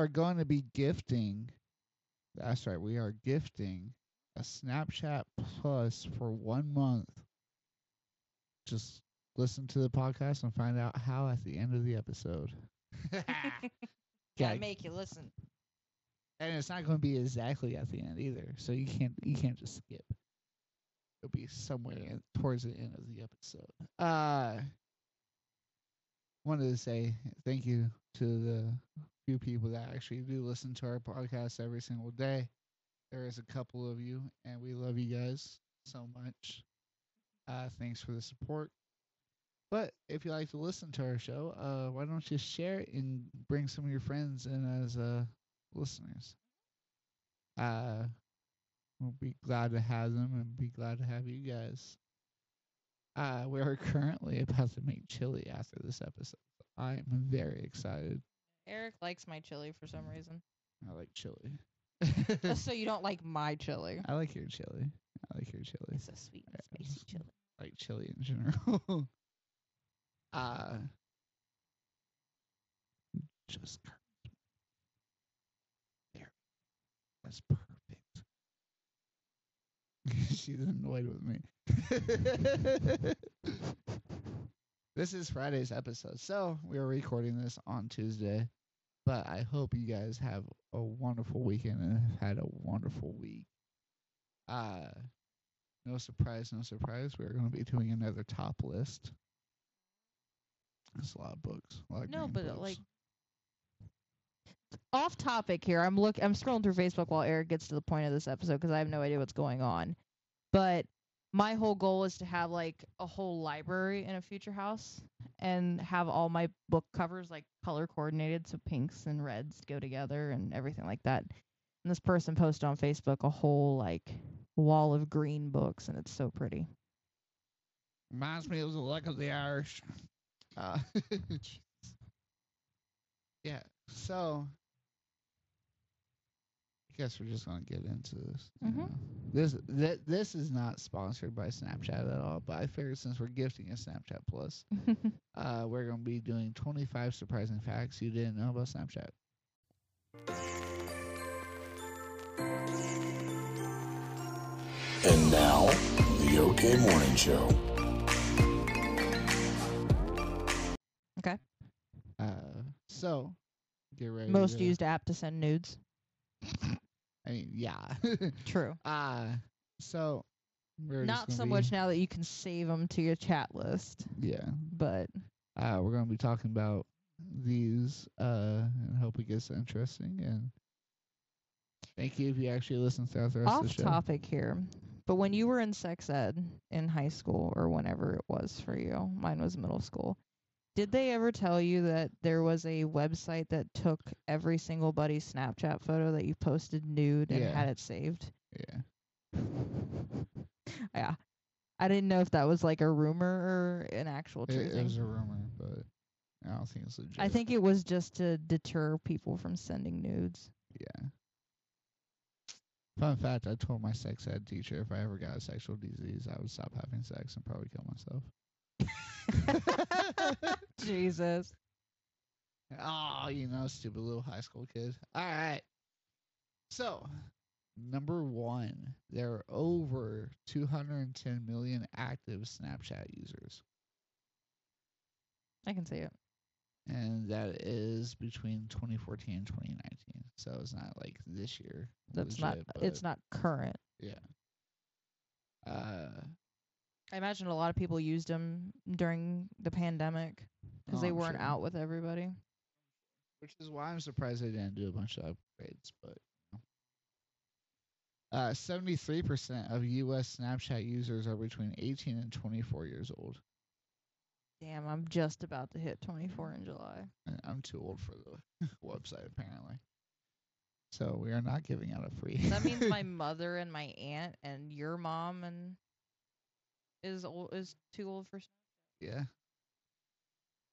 are going to be gifting. That's right. We are gifting a Snapchat Plus for one month. Just listen to the podcast and find out how at the end of the episode. Gotta Yeah. make you listen. and it's not going to be exactly at the end either. So you can't you can't just skip. It'll be somewhere in, towards the end of the episode. Uh wanted to say thank you to the few people that actually do listen to our podcast every single day. There is a couple of you, and we love you guys so much. Uh, thanks for the support. But if you like to listen to our show, uh, why don't you share it and bring some of your friends in as uh, listeners? Uh, we'll be glad to have them and be glad to have you guys. Uh, we are currently about to make chili after this episode. I am very excited. Eric likes my chili for some reason. I like chili. Just so you don't like my chili. I like your chili. I like your chili. It's a sweet and spicy it's- chili. I like chili in general. uh just correct. there. That's perfect. She's annoyed with me. this is Friday's episode. So we are recording this on Tuesday. But I hope you guys have a wonderful weekend and have had a wonderful week. Uh no surprise, no surprise. We're going to be doing another top list. That's a lot of books. Lot of No, but, books. like, Off topic here. I'm look. I'm scrolling through Facebook while Eric gets to the point of this episode because I have no idea what's going on. But my whole goal is to have like a whole library in a future house and have all my book covers like color coordinated so pinks and reds go together and everything like that. And this person posted on Facebook a whole like wall of green books and it's so pretty. reminds me of the luck of the Irish. Uh, yeah. So guess we're just gonna get into this. you Mhm. This th- this is not sponsored by Snapchat at all, but I figured since we're gifting a Snapchat Plus, uh, we're gonna be doing 25 surprising facts you didn't know about Snapchat. And now, the OK Morning Show. okay. Uh, so get ready. Most to- used app to send nudes. I mean, yeah. True. uh so we're Not so be- much now that you can save them to your chat list, Yeah. but Uh, we're gonna be talking about these uh and hope it gets interesting and thank you if you actually listen to the rest of off the show. topic here. But when you were in sex ed in high school or whenever it was for you, mine was middle school. Did they ever tell you that there was a website that took every single buddy's Snapchat photo that you posted nude and Yeah. had it saved? Yeah. Yeah. I didn't know if that was like a rumor or an actual It, true it thing. was a rumor, but I don't think it's legit. I think it was just to deter people from sending nudes. Yeah. Fun fact, I told my sex ed teacher if I ever got a sexual disease, I would stop having sex and probably kill myself. Jesus. Oh, you know, stupid little high school kid. All right. So, number one, there are over 210 million active Snapchat users. I can see it. And that is between 2014 and 2019. So it's not like this year. That's legit, not it's not current. Yeah. Uh, I imagine a lot of people used them during the pandemic because Oh, they I'm weren't sure. out with everybody. which is why I'm surprised they didn't do a bunch of upgrades. But you know. uh, 73% of U.S. Snapchat users are between 18 and 24 years old. Damn, I'm just about to hit 24 in July. And I'm too old for the website apparently. So we are not giving out a free. That means my mother and my aunt and your mom and is old is too old for. Snap- yeah.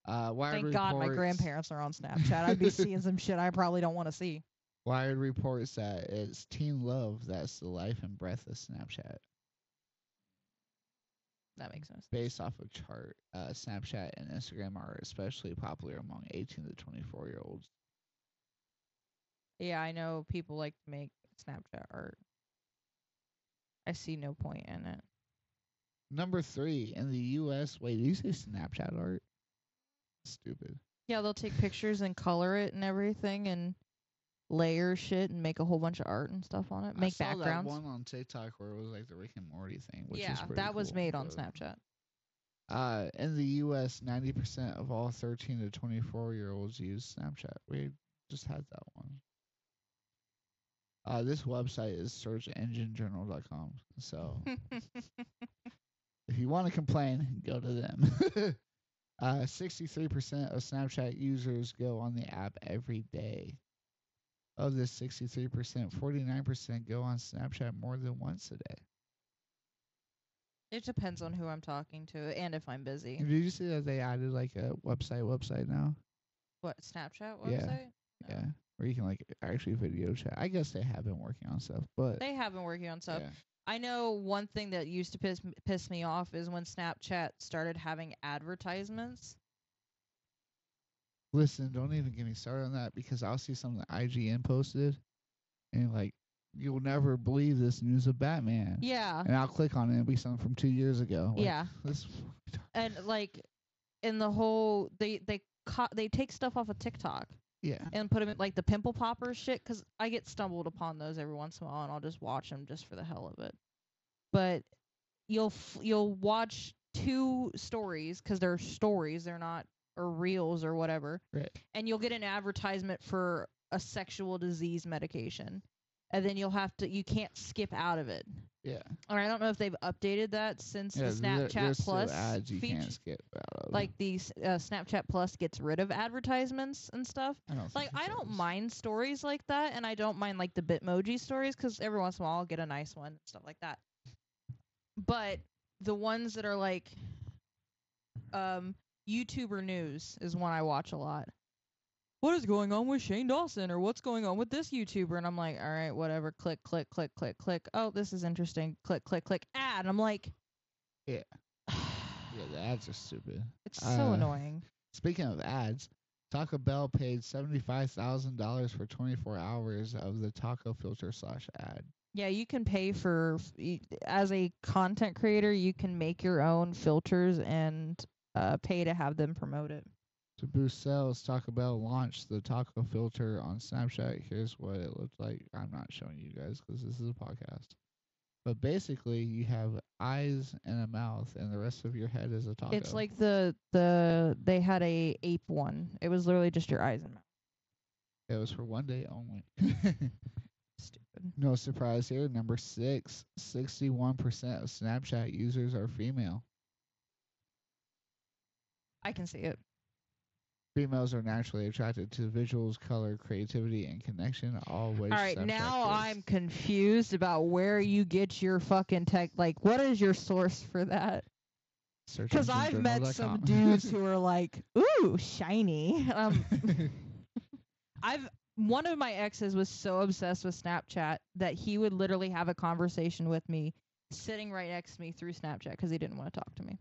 Uh, Wired Thank God my grandparents are on Snapchat. I'd be seeing some shit I probably don't want to see. Wired reports that it's teen love that's the life and breath of Snapchat. That makes sense. based off a chart, uh, Snapchat and Instagram are especially popular among 18 to 24 year olds. Yeah, I know people like to make Snapchat art. I see no point in it. Number three in the U.S. Wait, did you say Snapchat art? Stupid. Yeah, they'll take pictures and color it and everything and layer shit and make a whole bunch of art and stuff on it. Make I saw backgrounds. That one on TikTok where it was like the Rick and Morty thing, which yeah, that was cool, made on but- Snapchat. Uh, in the U.S., 90% of all 13 to 24 year olds use Snapchat. We just had that one. Uh, this website is searchenginejournal.com. So if you want to complain, go to them. uh, 63% of Snapchat users go on the app every day. Of this 63%, 49% go on Snapchat more than once a day. it depends on who I'm talking to and if I'm busy. Did you see that they added like a website website now? What Snapchat Yeah. website? No. Yeah, where you can like actually video chat. I guess they have been working on stuff, but They have been working on stuff. yeah. I know one thing that used to piss m- piss me off is when Snapchat started having advertisements. Listen, don't even get me started on that because I'll see something that IGN posted, and like you'll never believe this news of Batman. Yeah. And I'll click on it and it'll be something from two years ago. Like, Yeah. This. And like in the whole they they co- they take stuff off of TikTok Yeah. and put them in like the pimple popper shit cuz I get stumbled upon those every once in a while and I'll just watch them just for the hell of it. But you'll f- you'll watch two stories cuz they're stories, they're not or reels or whatever. Right. And you'll get an advertisement for a sexual disease medication. And then you'll have to you can't skip out of it. Yeah. Or I don't know if they've updated that since Yeah. the there- Snapchat still Plus ads you feature can't skip out of. like the uh, Snapchat Plus gets rid of advertisements and stuff. I don't Like I don't mind stories like that, and I don't mind like the Bitmoji stories because every once in a while I'll get a nice one and stuff like that. But the ones that are like, um, YouTuber news is one I watch a lot. What is going on with Shane Dawson, or what's going on with this YouTuber? And I'm like, all right, whatever. Click, click, click, click, click. Oh, this is interesting. Click, click, click. Ad. I'm like, Yeah. Yeah, the ads are stupid. it's so Uh, annoying. Speaking of ads, Taco Bell paid seventy-five thousand dollars for twenty-four hours of the taco filter slash ad. Yeah, you can pay for as a content creator, you can make your own filters and uh, pay to have them promote it. To boost sales, Taco Bell launched the taco filter on Snapchat. Here's what it looked like. I'm not showing you guys because this is a podcast. But basically, you have eyes and a mouth, and the rest of your head is a taco. It's like the the they had a ape one. It was literally just your eyes and mouth. it was for one day only. Stupid. no surprise here. Number six, 61% of Snapchat users are female. I can see it. Females are naturally attracted to visuals, color, creativity, and connection. Always. All right, now. I'm confused about where you get your fucking tech. Like, what is your source for that? Because I've met some dudes who are like, "Ooh, shiny." Um, I've one of my exes was so obsessed with Snapchat that he would literally have a conversation with me sitting right next to me through Snapchat because he didn't want to talk to me.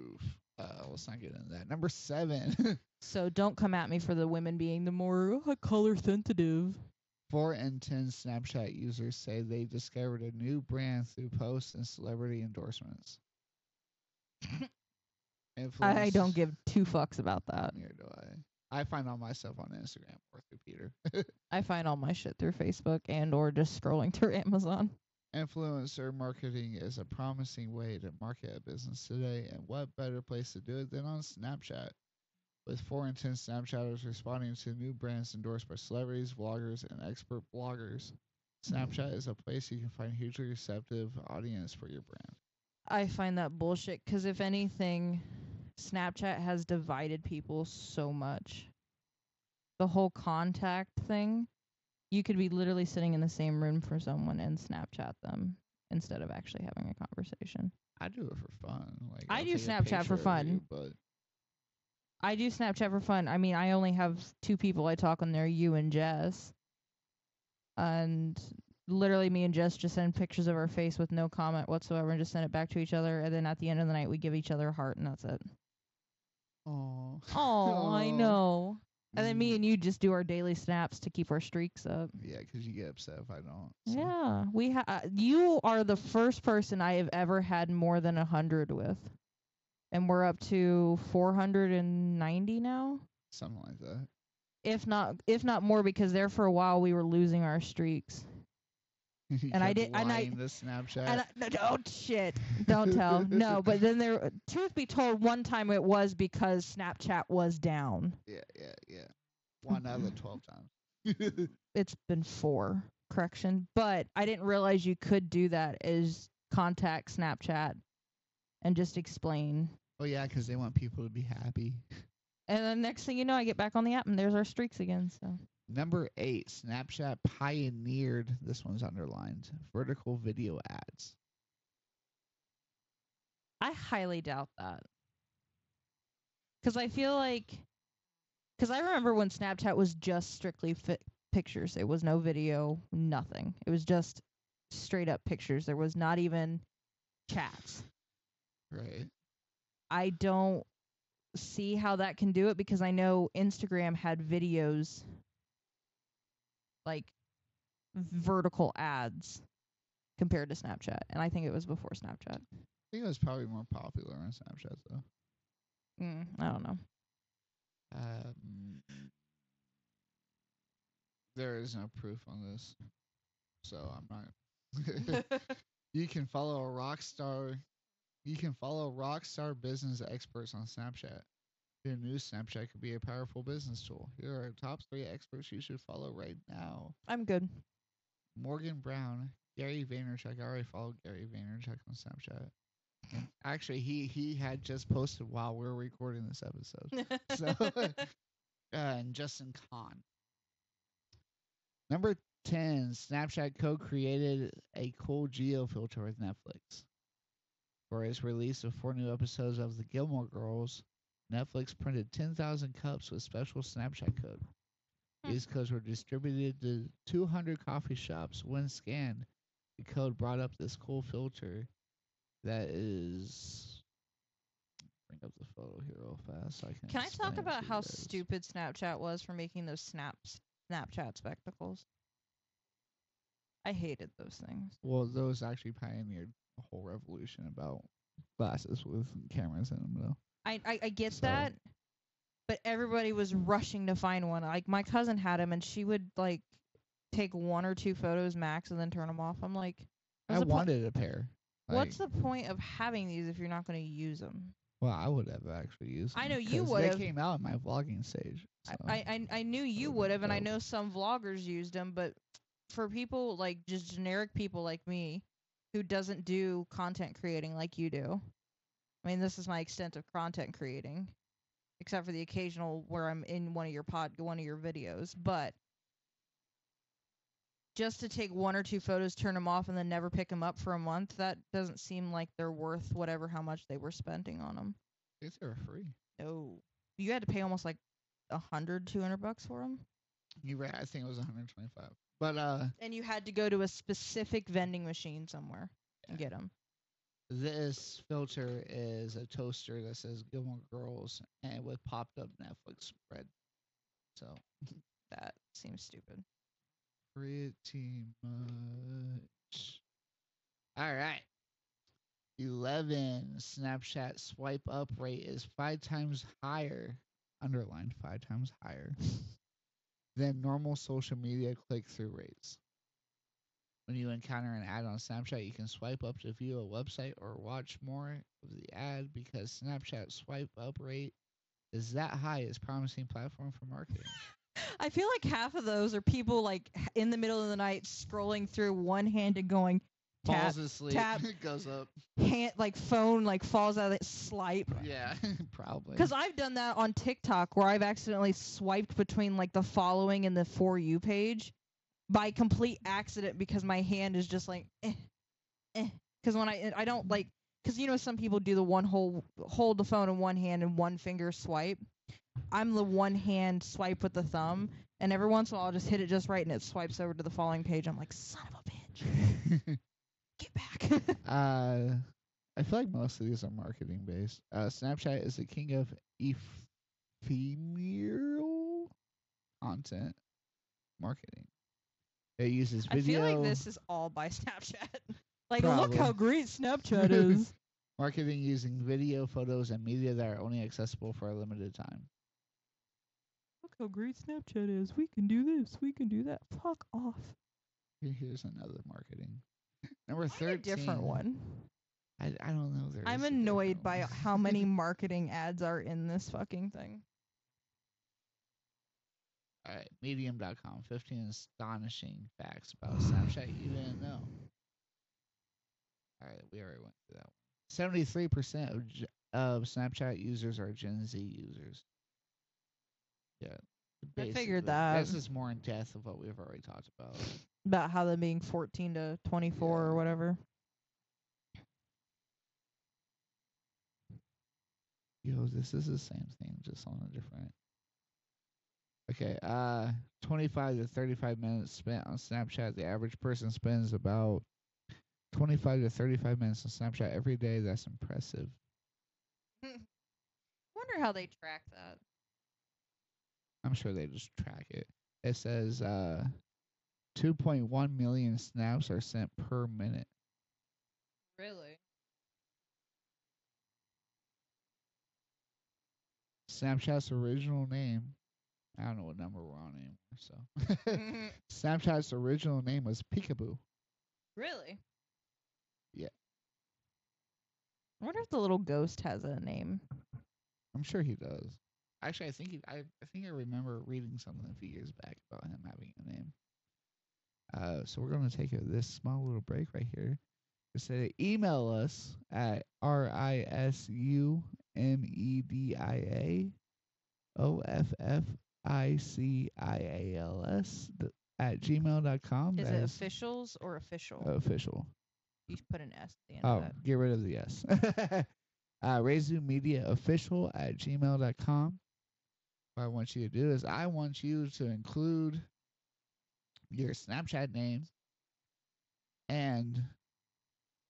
Oof. Uh, let's not get into that. Number seven. So don't come at me for the women being the more uh, color sensitive. Four in ten Snapchat users say they discovered a new brand through posts and celebrity endorsements. I, I don't give two fucks about that. Neither do I. I find all my stuff on Instagram or through Peter. I find all my shit through Facebook and or just scrolling through Amazon. Influencer marketing is a promising way to market a business today, and what better place to do it than on Snapchat? With four in ten Snapchatters responding to new brands endorsed by celebrities, vloggers, and expert bloggers, Snapchat is a place you can find hugely receptive audience for your brand. I find that bullshit because if anything, Snapchat has divided people so much. The whole contact thing, you could be literally sitting in the same room for someone and Snapchat them instead of actually having a conversation. I do it for fun. Like I I'll do Snapchat for fun. you, but I do Snapchat for fun. I mean, I only have two people I talk on there, you and Jess. And literally me and Jess just send pictures of our face with no comment whatsoever and just send it back to each other. And then at the end of the night, we give each other a heart, and that's it. Oh. Oh, I know. And then me and you just do our daily snaps to keep our streaks up. Yeah, 'cause you get upset if I don't. so. Yeah, we ha- uh, you are the first person I have ever had more than a hundred with, and we're up to four hundred and ninety now, Something like that. if not if not more, because there for a while we were losing our streaks. And I did- and I- to Snapchat. And I, no, don't shit, don't tell. no, but then there, truth be told, one time it was because Snapchat was down. yeah, yeah, yeah. One out of the twelve times. It's been four, correction, but I didn't realize you could do that. Is contact Snapchat and just explain oh yeah, 'cause they want people to be happy. And then next thing you know, I get back on the app and there's our streaks again. So Number eight, Snapchat pioneered. This one's underlined. Vertical video ads. I highly doubt that. Because I feel like, because I remember when Snapchat was just strictly fi- pictures. It was no video, nothing. It was just straight up pictures. There was not even chats. Right. I don't see how that can do it because I know Instagram had videos like vertical ads compared to Snapchat. And I think it was before Snapchat. I think it was probably more popular on Snapchat though. Mm, I don't know. Um, there is no proof on this, so I'm not. you can follow a rock star. You can follow rock star business experts on Snapchat. Your new Snapchat could be a powerful business tool. Here are top three experts you should follow right now. I'm good. Morgan Brown, Gary Vaynerchuk. I already followed Gary Vaynerchuk on Snapchat. And actually, he he had just posted while we are recording this episode. So, uh, and Justin Kan. Number 10, Snapchat co created a cool geo filter with Netflix. For its release of four new episodes of The Gilmore Girls, Netflix printed 10,000 cups with special Snapchat code. Hmm. These codes were distributed to 200 coffee shops. When scanned, the code brought up this cool filter that is. Bring up the photo here real fast. So I can. Can I talk about how guys. stupid Snapchat was for making those snaps Snapchat spectacles? I hated those things. Well, those actually pioneered a whole revolution about glasses with cameras in them, though. I I, I get So- that, but everybody was rushing to find one. Like my cousin had them, and she would like take one or two photos max and then turn them off. I'm like, I the po- wanted a pair. what's the point of having these if you're not going to use them? Well, I would have actually used. I know you would've. They came out in my vlogging stage. So. I, I I knew you would have, and I know some vloggers used them, but for people like just generic people like me, who doesn't do content creating like you do, I mean, this is my extent of content creating, except for the occasional where I'm in one of your pod, one of your videos, but. Just to take one or two photos, turn them off, and then never pick them up for a month, that doesn't seem like they're worth whatever how much they were spending on them. They were free. No, you had to pay almost like a hundred, two hundred bucks for them. You right? I think it was 125. But uh, and you had to go to a specific vending machine somewhere and get 'em. This filter is a toaster that says Gilmore Girls and with popped up Netflix spread. So That seems stupid. pretty much. All right. 11. Snapchat swipe up rate is five times higher, underlined five times higher, than normal social media click through rates. When you encounter an ad on Snapchat, you can swipe up to view a website or watch more of the ad because Snapchat swipe up rate is that high. It's promising platform for marketing. I feel like half of those are people like in the middle of the night scrolling through one hand and going tap Falls asleep, tap. goes up. hand like phone like falls out of it swipe. Yeah, probably. Because I've done that on TikTok where I've accidentally swiped between like the following and the for you page by complete accident because my hand is just like eh, eh. Because when I I don't like because you know some people do the one whole hold the phone in one hand and one finger swipe. I'm the one hand swipe with the thumb, And every once in a while, I'll just hit it just right, and it swipes over to the following page. I'm like, son of a bitch, get back. uh, I feel like most of these are marketing based. Uh, Snapchat is the king of ephemeral content marketing. It uses video. I feel like this is all by Snapchat. like, look how great Snapchat is. marketing using video, photos, and media that are only accessible for a limited time. look how great Snapchat is. We can do this. We can do that. Fuck off. Here- Here's another marketing. Number thirteen. different one. I, I don't know. I'm annoyed by how many marketing ads are in this fucking thing. All right, medium.com. 15 astonishing facts about Snapchat you didn't know. All right, we already went through that one. 73% of, of Snapchat users are Gen Z users. Yeah. I figured that. This is more in depth of what we've already talked about. About how them being 14 to 24 Yeah. or whatever. Yo, this is the same thing, just on a different. Okay, uh, 25 to 35 minutes spent on Snapchat. The average person spends about 25 to 35 minutes on Snapchat every day. That's impressive. Wonder how they track that. I'm sure they just track it. It says uh, 2.1 million snaps are sent per minute. Really? Snapchat's original name. I don't know what number we're on anymore. So, Snapchat's original name was Peekaboo. really? Yeah. I wonder if the little ghost has a name. I'm sure he does. Actually, I think he, I, I think I remember reading something a few years back about him having a name. Uh, so we're gonna take a, this small little break right here. To say email us at r i s u m e d i a o f f i c i a l s at gmail.com. Is That it is officials or official? official. you put an S at the end Oh, of that. get rid of the S. uh, Risu Media Official at gmail.com. What I want you to do is I want you to include your Snapchat name and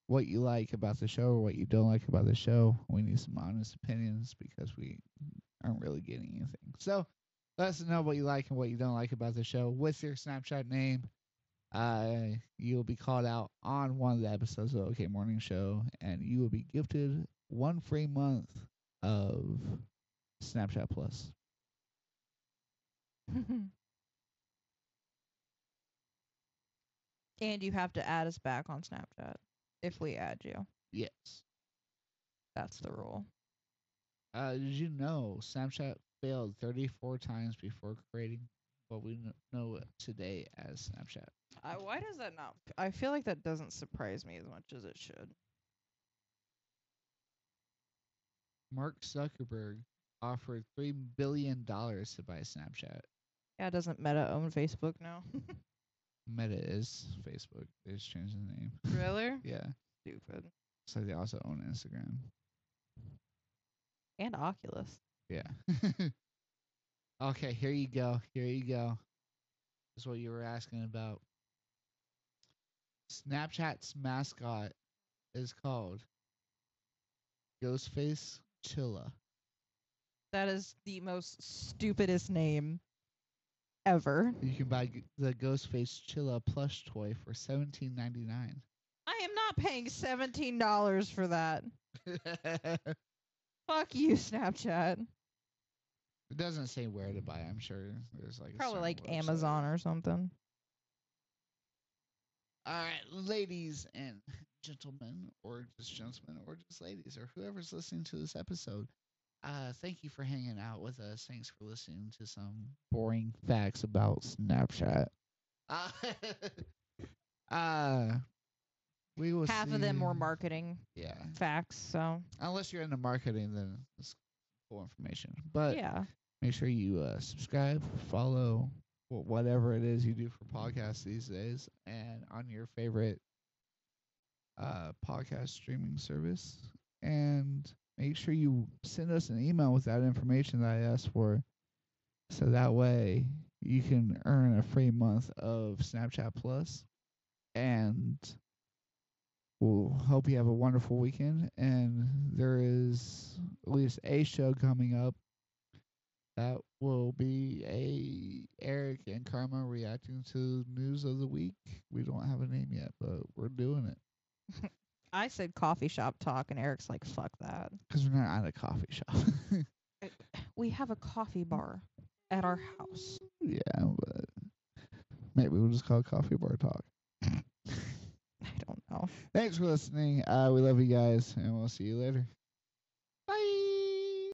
what you like about the show or what you don't like about the show. We need some honest opinions because we aren't really getting anything. So let us know what you like and what you don't like about the show with your Snapchat name uh, you'll be called out on one of the episodes of OK Morning Show, and you will be gifted one free month of Snapchat Plus. and you have to add us back on Snapchat if we add you. Yes. That's the rule. Uh, did you know Snapchat failed 34 times before creating what we kn- know today as Snapchat? I, why does that not? I feel like that doesn't surprise me as much as it should. Mark Zuckerberg offered $3 billion to buy Snapchat. Yeah, doesn't Meta own Facebook now? Meta is Facebook. They just changed the name. really? Yeah. Stupid. So they also own Instagram. And Oculus. Yeah. okay, here you go. Here you go. This is what you were asking about. Snapchat's mascot is called Ghostface Chillah. That is the most stupidest name ever. You can buy the Ghostface Chillah plush toy for seventeen ninety nine. I am not paying seventeen dollars for that. Fuck you, Snapchat. Doesn't say where to buy. I'm sure there's like a Probably certain like website. Amazon or something. All right, ladies and gentlemen, or just gentlemen, or just ladies, or whoever's listening to this episode, uh, thank you for hanging out with us. Thanks for listening to some boring facts about Snapchat. Uh, uh we will. Half of them see- were marketing Yeah, facts, so unless you're into marketing, then it's information. But yeah. make sure you uh, subscribe, follow, whatever it is you do for podcasts these days, and on your favorite uh, podcast streaming service. And make sure you send us an email with that information that I asked for, so that way you can earn a free month of Snapchat Plus, and we'll hope you have a wonderful weekend. And there is at least a show coming up that will be a Eric and Karma reacting to news of the week. We don't have a name yet, but we're doing it I said coffee shop talk, and Eric's like, "Fuck that." because we're not at a coffee shop. We have a coffee bar at our house. yeah, but maybe we'll just call it Coffee Bar Talk. I don't know. Thanks for listening. Uh, we love you guys, and we'll see you later.